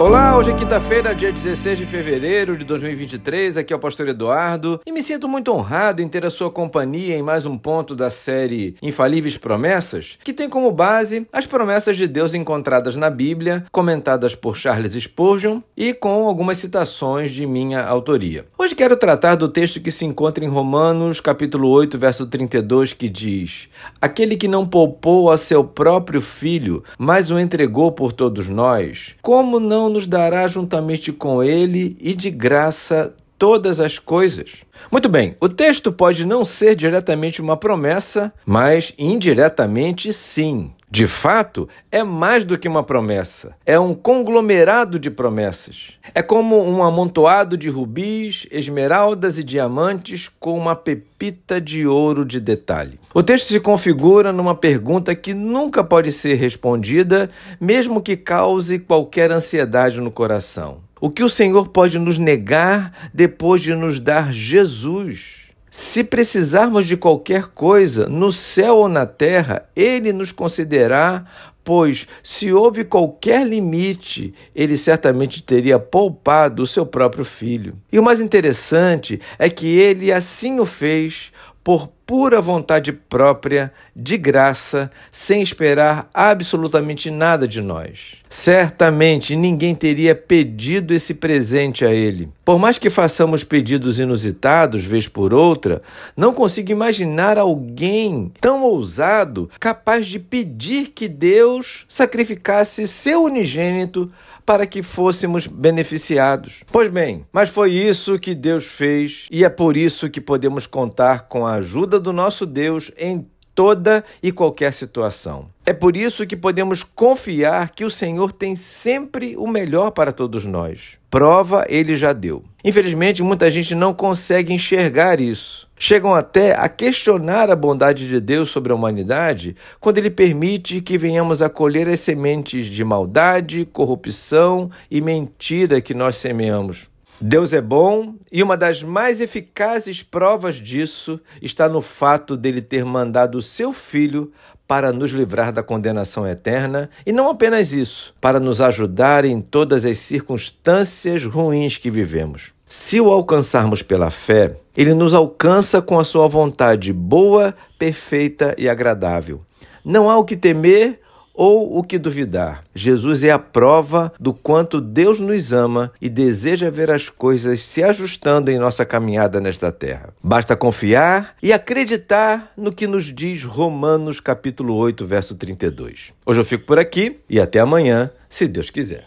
Olá, hoje é quinta-feira, dia 16 de fevereiro de 2023. Aqui é o Pastor Eduardo e me sinto muito honrado em ter a sua companhia em mais um ponto da série Infalíveis Promessas, que tem como base as promessas de Deus encontradas na Bíblia, comentadas por Charles Spurgeon e com algumas citações de minha autoria. Hoje quero tratar do texto que se encontra em Romanos, capítulo 8, verso 32, que diz: Aquele que não poupou a seu próprio filho, mas o entregou por todos nós, como não nos dará juntamente com ele e de graça todas as coisas. Muito bem, o texto pode não ser diretamente uma promessa, mas indiretamente sim. De fato, é mais do que uma promessa, é um conglomerado de promessas. É como um amontoado de rubis, esmeraldas e diamantes com uma pepita de ouro de detalhe. O texto se configura numa pergunta que nunca pode ser respondida, mesmo que cause qualquer ansiedade no coração. O que o Senhor pode nos negar depois de nos dar Jesus? Se precisarmos de qualquer coisa, no céu ou na terra, Ele nos concederá, pois se houve qualquer limite, Ele certamente teria poupado o seu próprio filho. E o mais interessante é que Ele assim o fez por pura vontade própria, de graça, sem esperar absolutamente nada de nós. Certamente ninguém teria pedido esse presente a ele. Por mais que façamos pedidos inusitados, vez por outra, não consigo imaginar alguém tão ousado capaz de pedir que Deus sacrificasse seu unigênito para que fôssemos beneficiados. Pois bem, mas foi isso que Deus fez e é por isso que podemos contar com a ajuda do nosso Deus em toda e qualquer situação. É por isso que podemos confiar que o Senhor tem sempre o melhor para todos nós. Prova ele já deu. Infelizmente, muita gente não consegue enxergar isso. Chegam até a questionar a bondade de Deus sobre a humanidade quando ele permite que venhamos a colher as sementes de maldade, corrupção e mentira que nós semeamos. Deus é bom e uma das mais eficazes provas disso está no fato dele ter mandado o seu filho para nos livrar da condenação eterna e não apenas isso, para nos ajudar em todas as circunstâncias ruins que vivemos. Se o alcançarmos pela fé, ele nos alcança com a sua vontade boa, perfeita e agradável. Não há o que temer ou o que duvidar. Jesus é a prova do quanto Deus nos ama e deseja ver as coisas se ajustando em nossa caminhada nesta terra. Basta confiar e acreditar no que nos diz Romanos capítulo 8, verso 32. Hoje eu fico por aqui e até amanhã, se Deus quiser.